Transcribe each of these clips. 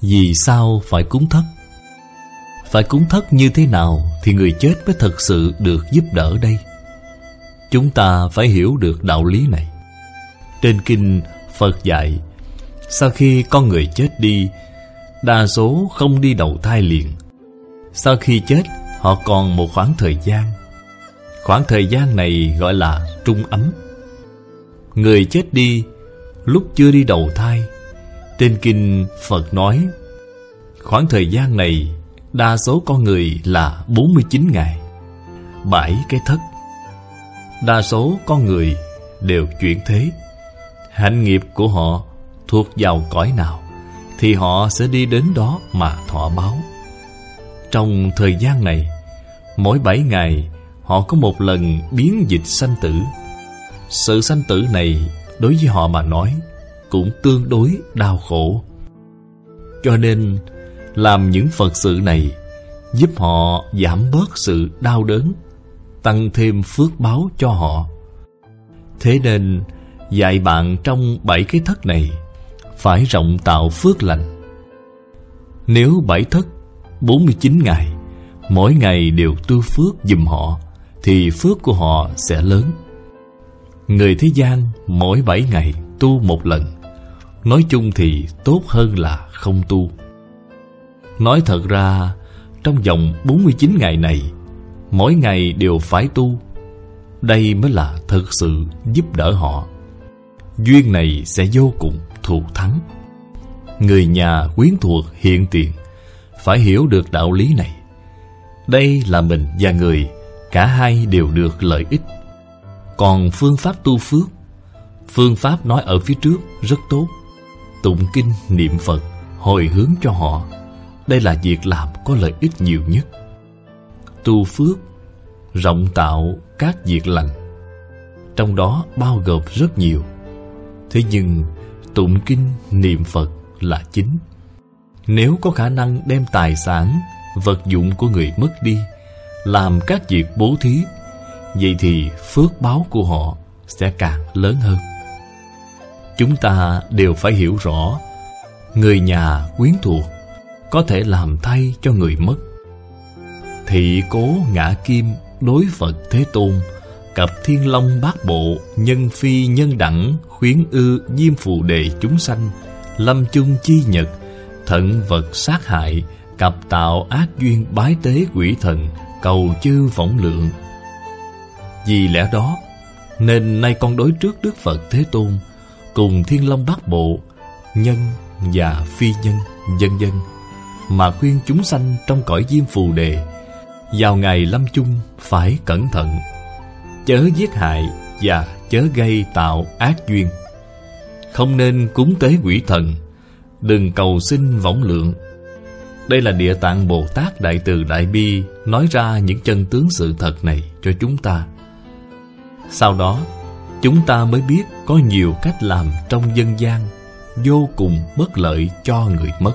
Vì sao phải cúng thất? Phải cúng thất như thế nào Thì người chết mới thật sự được giúp đỡ đây? Chúng ta phải hiểu được đạo lý này. Trên kinh Phật dạy, Sau khi con người chết đi, Đa số không đi đầu thai liền. Sau khi chết, Họ còn một khoảng thời gian. Khoảng thời gian này gọi là trung ấm. Người chết đi, Lúc chưa đi đầu thai, Trên kinh Phật nói Khoảng thời gian này, Đa số con người là 49 ngày. Bảy cái thất. Đa số con người đều chuyển thế. Hạnh nghiệp của họ thuộc vào cõi nào Thì họ sẽ đi đến đó mà thọ báo. Trong thời gian này, Mỗi bảy ngày, Họ có một lần biến dịch sanh tử. Sự sanh tử này Đối với họ mà nói Cũng tương đối đau khổ. Cho nên làm những Phật sự này, Giúp họ giảm bớt sự đau đớn, Tăng thêm phước báo cho họ. Thế nên, Dạy bạn trong bảy cái thất này, Phải rộng tạo phước lành. Nếu bảy thất 49 ngày, Mỗi ngày đều tu phước dùm họ, Thì phước của họ sẽ lớn. Người thế gian mỗi bảy ngày tu một lần, Nói chung thì tốt hơn là không tu. Nói thật ra, Trong vòng 49 ngày này, Mỗi ngày đều phải tu. Đây mới là thực sự giúp đỡ họ. Duyên này sẽ vô cùng thù thắng. Người nhà quyến thuộc hiện tiền Phải hiểu được đạo lý này. Đây là mình và người, Cả hai đều được lợi ích. Còn phương pháp tu phước, Phương pháp nói ở phía trước rất tốt. Tụng kinh niệm Phật, Hồi hướng cho họ. Đây là việc làm có lợi ích nhiều nhất. Tu phước, Rộng tạo các việc lành. Trong đó bao gồm rất nhiều. Thế nhưng, tụng kinh, niệm Phật là chính. Nếu có khả năng đem tài sản, Vật dụng của người mất đi, Làm các việc bố thí, Vậy thì phước báo của họ Sẽ càng lớn hơn. Chúng ta đều phải hiểu rõ, Người nhà quyến thuộc có thể làm thay cho người mất. Thị cố ngã kim đối Phật Thế Tôn, Cặp thiên long bát bộ, Nhân phi nhân đẳng, Khuyến ư, diêm phù đề chúng sanh, Lâm chung chi nhật, Thận vật sát hại, Cặp tạo ác duyên bái tế quỷ thần, Cầu chư võng lượng. Vì lẽ đó, Nên nay con đối trước Đức Phật Thế Tôn, Cùng thiên long bát bộ, Nhân và phi nhân Dân dân mà khuyên chúng sanh trong cõi diêm phù đề, vào ngày lâm chung phải cẩn thận, Chớ giết hại và chớ gây tạo ác duyên. Không nên cúng tế quỷ thần, Đừng cầu xin võng lượng. Đây là Địa Tạng Bồ Tát Đại Từ Đại Bi Nói ra những chân tướng sự thật này cho chúng ta. Sau đó, Chúng ta mới biết có nhiều cách làm trong dân gian Vô cùng bất lợi cho người mất.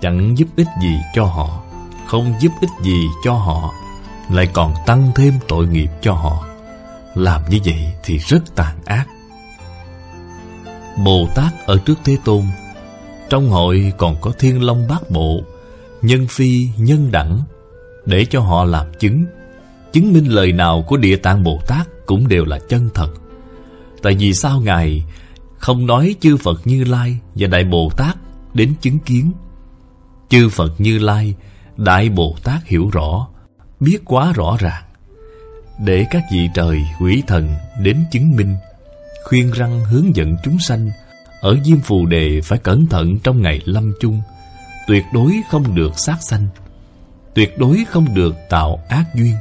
Chẳng giúp ích gì cho họ, không giúp ích gì cho họ, lại còn tăng thêm tội nghiệp cho họ. Làm như vậy thì rất tàn ác. Bồ tát ở trước thế tôn, trong hội còn có thiên long bát bộ, nhân phi, nhân đẳng, để cho họ làm chứng. Chứng minh lời nào của địa tạng bồ tát cũng đều là chân thật. Tại vì sao ngài không nói chư phật như lai và đại bồ tát đến chứng kiến? Chư phật như lai, Đại Bồ Tát hiểu rõ, Biết quá rõ ràng. Để các vị trời quỷ thần đến chứng minh, Khuyên răng hướng dẫn chúng sanh, Ở Diêm Phù Đề phải cẩn thận trong ngày lâm chung. Tuyệt đối không được sát sanh, Tuyệt đối không được tạo ác duyên.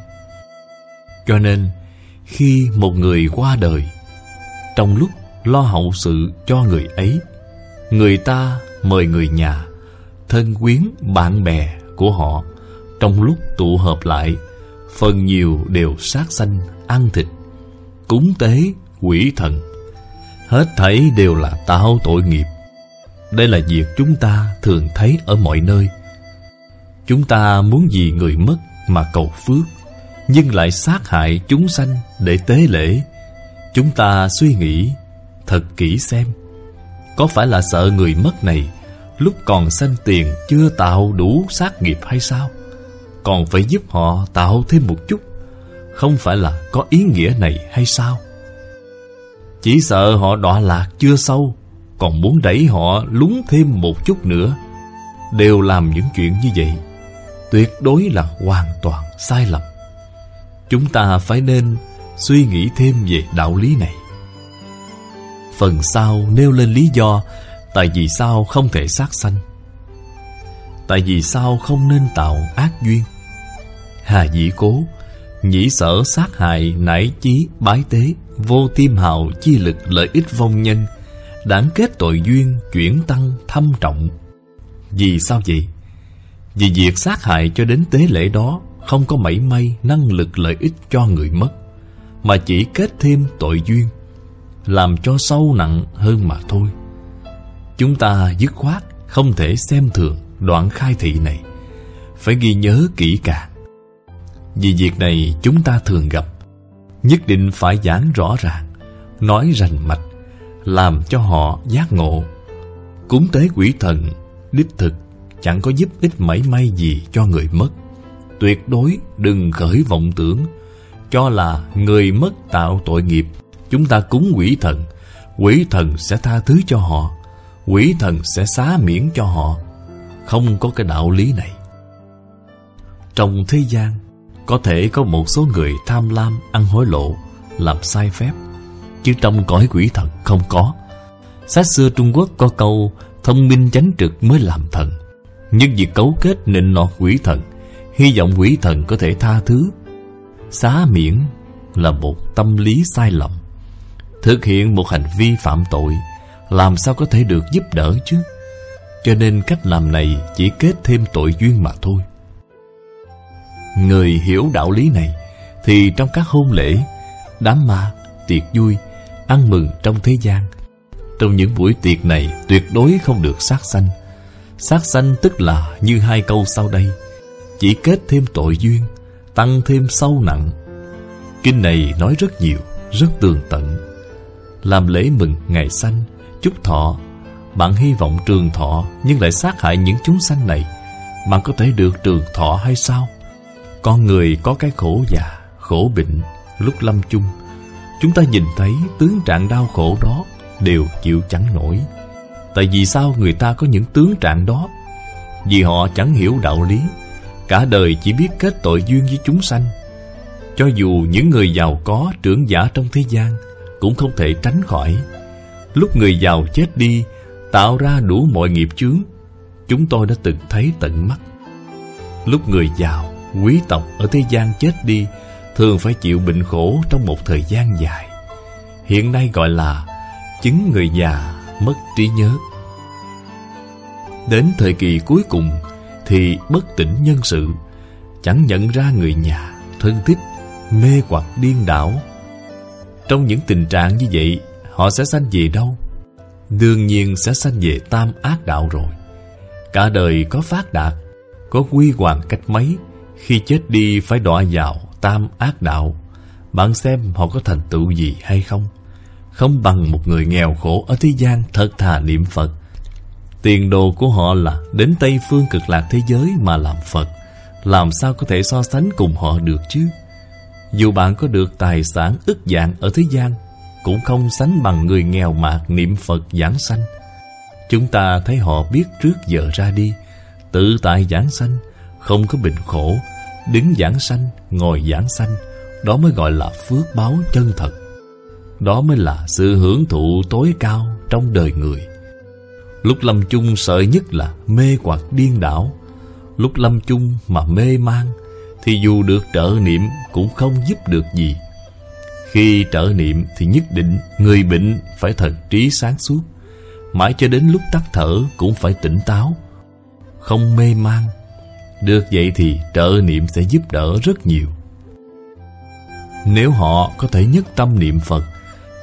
Cho nên, Khi một người qua đời, Trong lúc lo hậu sự cho người ấy, Người ta mời người nhà Thân quyến, bạn bè của họ. Trong lúc tụ hợp lại phần nhiều đều sát sanh ăn thịt cúng tế quỷ thần. Hết thảy đều là tạo tội nghiệp. Đây là việc chúng ta thường thấy ở mọi nơi. Chúng ta muốn vì người mất mà cầu phước nhưng lại sát hại chúng sanh để tế lễ. Chúng ta suy nghĩ thật kỹ xem có phải là sợ người mất này lúc còn sanh tiền chưa tạo đủ sát nghiệp hay sao? Còn phải giúp họ tạo thêm một chút, không phải là có ý nghĩa này hay sao? Chỉ sợ họ đọa lạc chưa sâu, còn muốn đẩy họ lún thêm một chút nữa. Đều làm những chuyện như vậy, tuyệt đối là hoàn toàn sai lầm. Chúng ta phải nên suy nghĩ thêm về đạo lý này. Phần sau nêu lên lý do Tại vì sao không thể sát sanh? Tại vì sao không nên tạo ác duyên? Hà dĩ cố, Nhĩ sở sát hại nải chí bái tế, Vô tim hào chi lực lợi ích vong nhân, Đáng kết tội duyên chuyển tăng thâm trọng. Vì sao vậy? Vì việc sát hại cho đến tế lễ đó Không có mảy may năng lực lợi ích cho người mất, Mà chỉ kết thêm tội duyên, Làm cho sâu nặng hơn mà thôi. Chúng ta dứt khoát Không thể xem thường đoạn khai thị này. Phải ghi nhớ kỹ càng. Vì việc này chúng ta thường gặp. Nhất định phải giảng rõ ràng, Nói rành mạch, Làm cho họ giác ngộ. Cúng tế quỷ thần, Đích thực, chẳng có giúp ích mảy may gì cho người mất. Tuyệt đối đừng khởi vọng tưởng, Cho là người mất tạo tội nghiệp. Chúng ta cúng quỷ thần Quỷ thần sẽ tha thứ cho họ. Quỷ thần sẽ xá miễn cho họ. Không có cái đạo lý này. Trong thế gian, Có thể có một số người tham lam, Ăn hối lộ, Làm sai phép. Chứ trong cõi quỷ thần không có. Sách xưa Trung Quốc có câu, Thông minh chánh trực mới làm thần. Nhưng việc cấu kết nịnh nọt quỷ thần, Hy vọng quỷ thần có thể tha thứ. Xá miễn là một tâm lý sai lầm. Thực hiện một hành vi phạm tội làm sao có thể được giúp đỡ chứ? Cho nên cách làm này chỉ kết thêm tội duyên mà thôi. Người hiểu đạo lý này Thì trong các hôn lễ Đám ma, tiệc vui Ăn mừng trong thế gian Trong những buổi tiệc này Tuyệt đối không được sát sanh. Sát sanh tức là như hai câu sau đây Chỉ kết thêm tội duyên Tăng thêm sâu nặng. Kinh này nói rất nhiều Rất tường tận. Làm lễ mừng ngày sanh Chúc thọ. Bạn hy vọng trường thọ Nhưng lại sát hại những chúng sanh này. Bạn có thể được trường thọ hay sao? Con người có cái khổ già, Khổ bệnh, Lúc lâm chung. Chúng ta nhìn thấy tướng trạng đau khổ đó Đều chịu chẳng nổi. Tại vì sao người ta có những tướng trạng đó? Vì họ chẳng hiểu đạo lý, Cả đời chỉ biết kết tội duyên với chúng sanh. Cho dù những người giàu có, trưởng giả trong thế gian Cũng không thể tránh khỏi. Lúc người giàu chết đi Tạo ra đủ mọi nghiệp chướng. Chúng tôi đã từng thấy tận mắt. Lúc người giàu, quý tộc ở thế gian chết đi Thường phải chịu bệnh khổ trong một thời gian dài. Hiện nay gọi là chứng người già mất trí nhớ. Đến thời kỳ cuối cùng Thì bất tỉnh nhân sự Chẳng nhận ra người nhà, thân thích, mê hoặc điên đảo. Trong những tình trạng như vậy Họ sẽ sanh về đâu? Đương nhiên sẽ sanh về tam ác đạo rồi. Cả đời có phát đạt, Có quy hoàng cách mấy. Khi chết đi phải đọa vào tam ác đạo. Bạn xem họ có thành tựu gì hay không? Không bằng một người nghèo khổ ở thế gian thật thà niệm Phật. Tiền đồ của họ là đến Tây Phương cực lạc thế giới mà làm Phật. Làm sao có thể so sánh cùng họ được chứ? Dù bạn có được tài sản ức dạng ở thế gian cũng không sánh bằng người nghèo mạt niệm Phật giảng sanh. Chúng ta thấy họ biết trước giờ ra đi Tự tại giảng sanh Không có bệnh khổ Đứng giảng sanh, ngồi giảng sanh Đó mới gọi là phước báo chân thật. Đó mới là sự hưởng thụ tối cao trong đời người. Lúc lâm chung sợ nhất là mê hoặc điên đảo. Lúc lâm chung mà mê man Thì dù được trợ niệm cũng không giúp được gì. Khi trợ niệm thì nhất định người bệnh phải thật trí sáng suốt. Mãi cho đến lúc tắt thở cũng phải tỉnh táo. Không mê man. Được vậy thì trợ niệm sẽ giúp đỡ rất nhiều. Nếu họ có thể nhất tâm niệm Phật,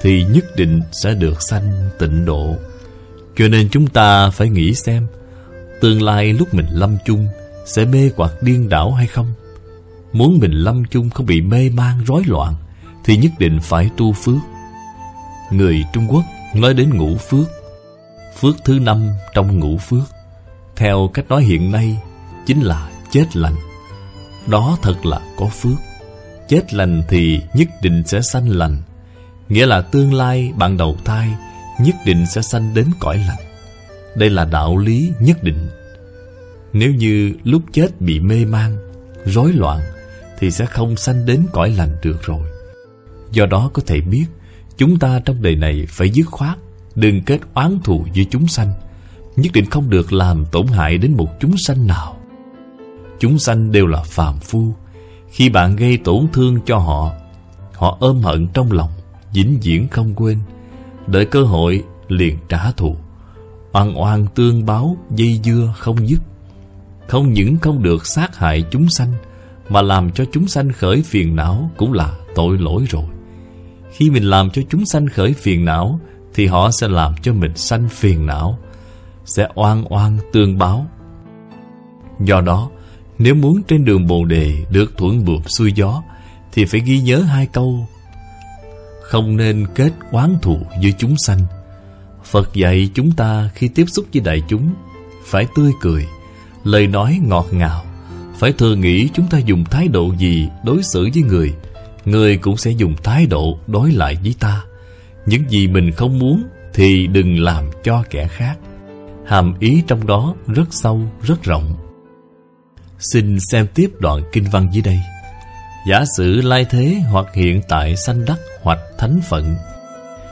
Thì nhất định sẽ được sanh tịnh độ. Cho nên chúng ta phải nghĩ xem, Tương lai lúc mình lâm chung Sẽ mê hoặc điên đảo hay không? Muốn mình lâm chung không bị mê man, rối loạn thì nhất định phải tu phước. Người Trung Quốc nói đến ngũ phước Phước thứ năm trong ngũ phước. Theo cách nói hiện nay, Chính là chết lành. Đó thật là có phước. Chết lành thì nhất định sẽ sanh lành. Nghĩa là tương lai bạn đầu thai Nhất định sẽ sanh đến cõi lành. Đây là đạo lý nhất định. Nếu như lúc chết bị mê man, Rối loạn Thì sẽ không sanh đến cõi lành được rồi. Do đó có thể biết, Chúng ta trong đời này phải dứt khoát, Đừng kết oán thù với chúng sanh, Nhất định không được làm tổn hại đến một chúng sanh nào. Chúng sanh đều là phàm phu, Khi bạn gây tổn thương cho họ Họ ôm hận trong lòng, vĩnh viễn không quên, đợi cơ hội liền trả thù. Oan oan tương báo, dây dưa không dứt. Không những không được sát hại chúng sanh, mà làm cho chúng sanh khởi phiền não cũng là tội lỗi rồi khi mình làm cho chúng sanh khởi phiền não thì họ sẽ làm cho mình sanh phiền não sẽ oan oan tương báo. Do đó nếu muốn trên đường bồ đề được thuận buồm xuôi gió thì phải ghi nhớ hai câu. Không nên kết oán thù với chúng sanh. Phật dạy chúng ta khi tiếp xúc với đại chúng phải tươi cười, lời nói ngọt ngào, phải thừa nghĩ chúng ta dùng thái độ gì đối xử với người, người cũng sẽ dùng thái độ đối lại với ta. Những gì mình không muốn thì đừng làm cho kẻ khác. Hàm ý trong đó rất sâu, rất rộng. Xin xem tiếp đoạn kinh văn dưới đây. Giả sử lai thế hoặc hiện tại sanh đắc hoặc thánh phận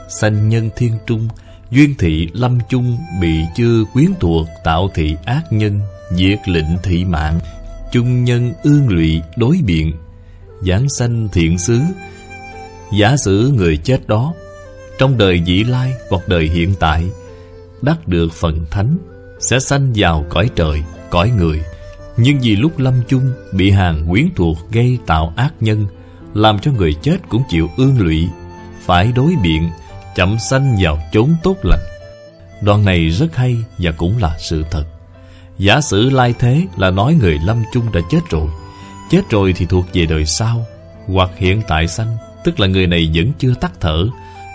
Sanh nhân thiên trung Duyên thị lâm chung bị chư quyến thuộc tạo thị ác nhân Diệt lệnh thị mạng Chung nhân ương lụy đối biện Giảng sanh thiện xứ. Giả sử người chết đó Trong đời vị lai hoặc đời hiện tại Đắc được phần thánh Sẽ sanh vào cõi trời, cõi người. Nhưng vì lúc lâm chung Bị hàng quyến thuộc gây tạo ác nhân Làm cho người chết cũng chịu ương lụy Phải đối biện Chậm sanh vào chốn tốt lành. Đoạn này rất hay Và cũng là sự thật. Giả sử lai thế là nói người lâm chung đã chết rồi Chết rồi thì thuộc về đời sau. Hoặc hiện tại sanh Tức là người này vẫn chưa tắt thở.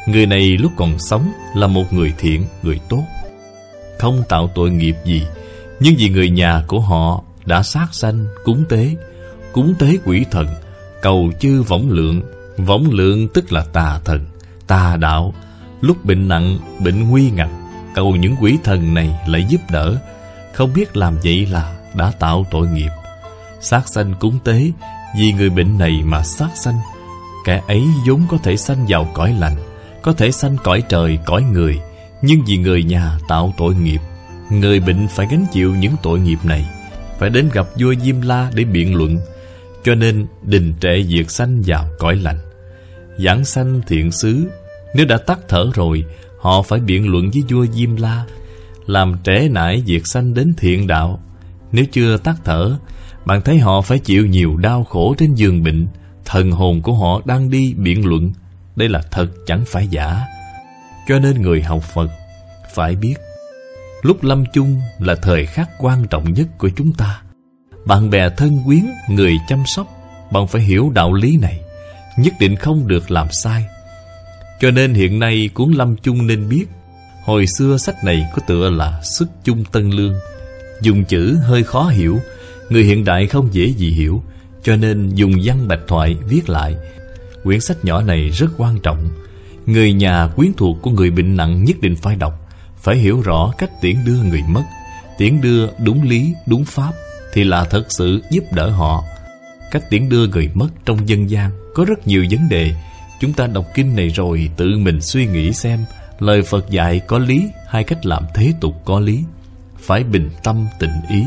Người này lúc còn sống Là một người thiện, người tốt. Không tạo tội nghiệp gì Nhưng vì người nhà của họ đã sát sanh cúng tế. Cúng tế quỷ thần cầu chư võng lượng. Võng lượng tức là tà thần tà đạo. Lúc bệnh nặng bệnh nguy ngặt cầu những quỷ thần này lại giúp đỡ. Không biết làm vậy là đã tạo tội nghiệp sát sanh cúng tế vì người bệnh này mà sát sanh kẻ ấy vốn có thể sanh vào cõi lành có thể sanh cõi trời cõi người nhưng vì người nhà tạo tội nghiệp người bệnh phải gánh chịu những tội nghiệp này phải đến gặp vua Diêm La để biện luận, cho nên đình trệ diệt sanh vào cõi lành. Giảng sanh thiện xứ, nếu đã tắt thở rồi, họ phải biện luận với vua Diêm La, làm trễ nải diệt sanh đến thiện đạo. Nếu chưa tắt thở, bạn thấy họ phải chịu nhiều đau khổ trên giường bệnh, thần hồn của họ đang đi biện luận. Đây là thật chẳng phải giả. Cho nên người học Phật phải biết Lúc lâm chung là thời khắc quan trọng nhất của chúng ta. Bạn bè thân quyến, người chăm sóc Bạn phải hiểu đạo lý này. Nhất định không được làm sai. Cho nên hiện nay cuốn lâm chung nên biết Hồi xưa sách này có tựa là Sức chung tân lương. Dùng chữ hơi khó hiểu Người hiện đại không dễ gì hiểu, Cho nên dùng văn bạch thoại viết lại. Quyển sách nhỏ này rất quan trọng. Người nhà quyến thuộc của người bệnh nặng nhất định phải đọc, phải hiểu rõ cách tiễn đưa người mất. Tiễn đưa đúng lý, đúng pháp thì là thật sự giúp đỡ họ. Cách tiễn đưa người mất trong dân gian có rất nhiều vấn đề. Chúng ta đọc kinh này rồi tự mình suy nghĩ xem lời phật dạy có lý hay cách làm thế tục có lý. Phải bình tâm tịnh ý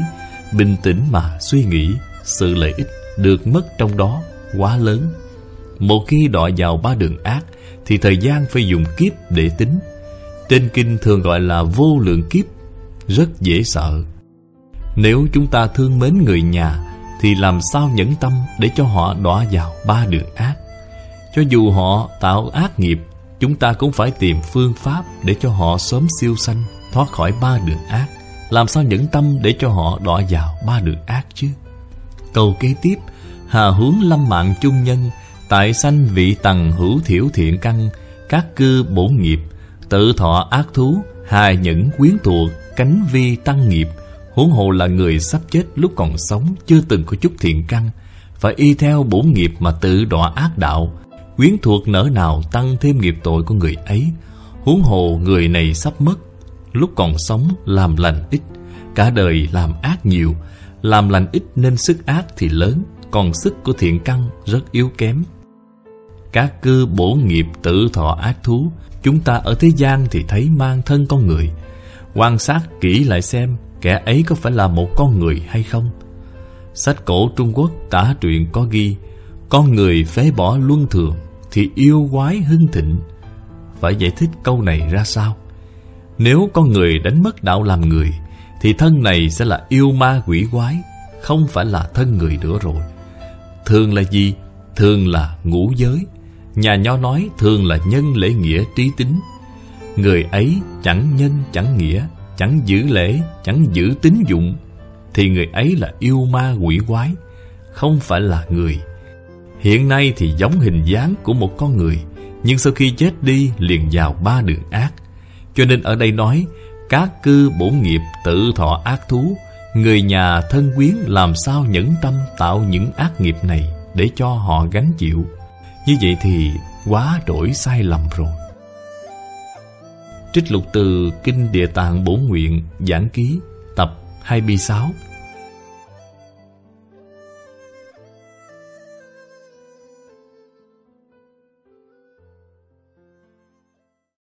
bình tĩnh mà suy nghĩ, sự lợi ích được mất trong đó quá lớn. Một khi đọa vào ba đường ác, thì thời gian phải dùng kiếp để tính. Trên kinh thường gọi là vô lượng kiếp, Rất dễ sợ. Nếu chúng ta thương mến người nhà, Thì làm sao nhẫn tâm để cho họ đọa vào ba đường ác? Cho dù họ tạo ác nghiệp, Chúng ta cũng phải tìm phương pháp Để cho họ sớm siêu sanh, Thoát khỏi ba đường ác. Làm sao nhẫn tâm để cho họ đọa vào ba đường ác chứ? Câu kế tiếp, Hà hướng lâm mạng chung nhân, Tại sanh vị tầng hữu thiểu thiện căn, Các cư bổ nghiệp, Tự thọ ác thú Hà nhẫn quyến thuộc, Cánh vi tăng nghiệp, Huống hồ là người sắp chết lúc còn sống, Chưa từng có chút thiện căn, Phải y theo bổn nghiệp mà tự đọa ác đạo, Quyến thuộc nỡ nào tăng thêm nghiệp tội của người ấy. Huống hồ người này sắp mất Lúc còn sống làm lành ít, Cả đời làm ác nhiều. Làm lành ít nên sức ác thì lớn, Còn sức của thiện căn rất yếu kém. Các cư bổ nghiệp tự thọ ác thú, Chúng ta ở thế gian thì thấy mang thân con người. Quan sát kỹ lại xem, Kẻ ấy có phải là một con người hay không? Sách cổ Trung Quốc tả truyện có ghi, Con người phế bỏ luân thường Thì yêu quái hưng thịnh. Phải giải thích câu này ra sao? Nếu con người đánh mất đạo làm người, Thì thân này sẽ là yêu ma quỷ quái, Không phải là thân người nữa rồi. Thường là gì? Thường là ngũ giới. Nhà nho nói thường là nhân lễ nghĩa trí tính. Người ấy chẳng nhân, chẳng nghĩa, Chẳng giữ lễ, Chẳng giữ tín dụng. Thì người ấy là yêu ma quỷ quái, Không phải là người. Hiện nay thì giống hình dáng của một con người, Nhưng sau khi chết đi liền vào ba đường ác. Cho nên ở đây nói Các cư bổn nghiệp tự thọ ác thú, Người nhà thân quyến làm sao nhẫn tâm tạo những ác nghiệp này Để cho họ gánh chịu? Như vậy thì quá đổi sai lầm rồi. Trích lục từ Kinh Địa Tạng Bổn Nguyện Giảng Ký, Tập 2B6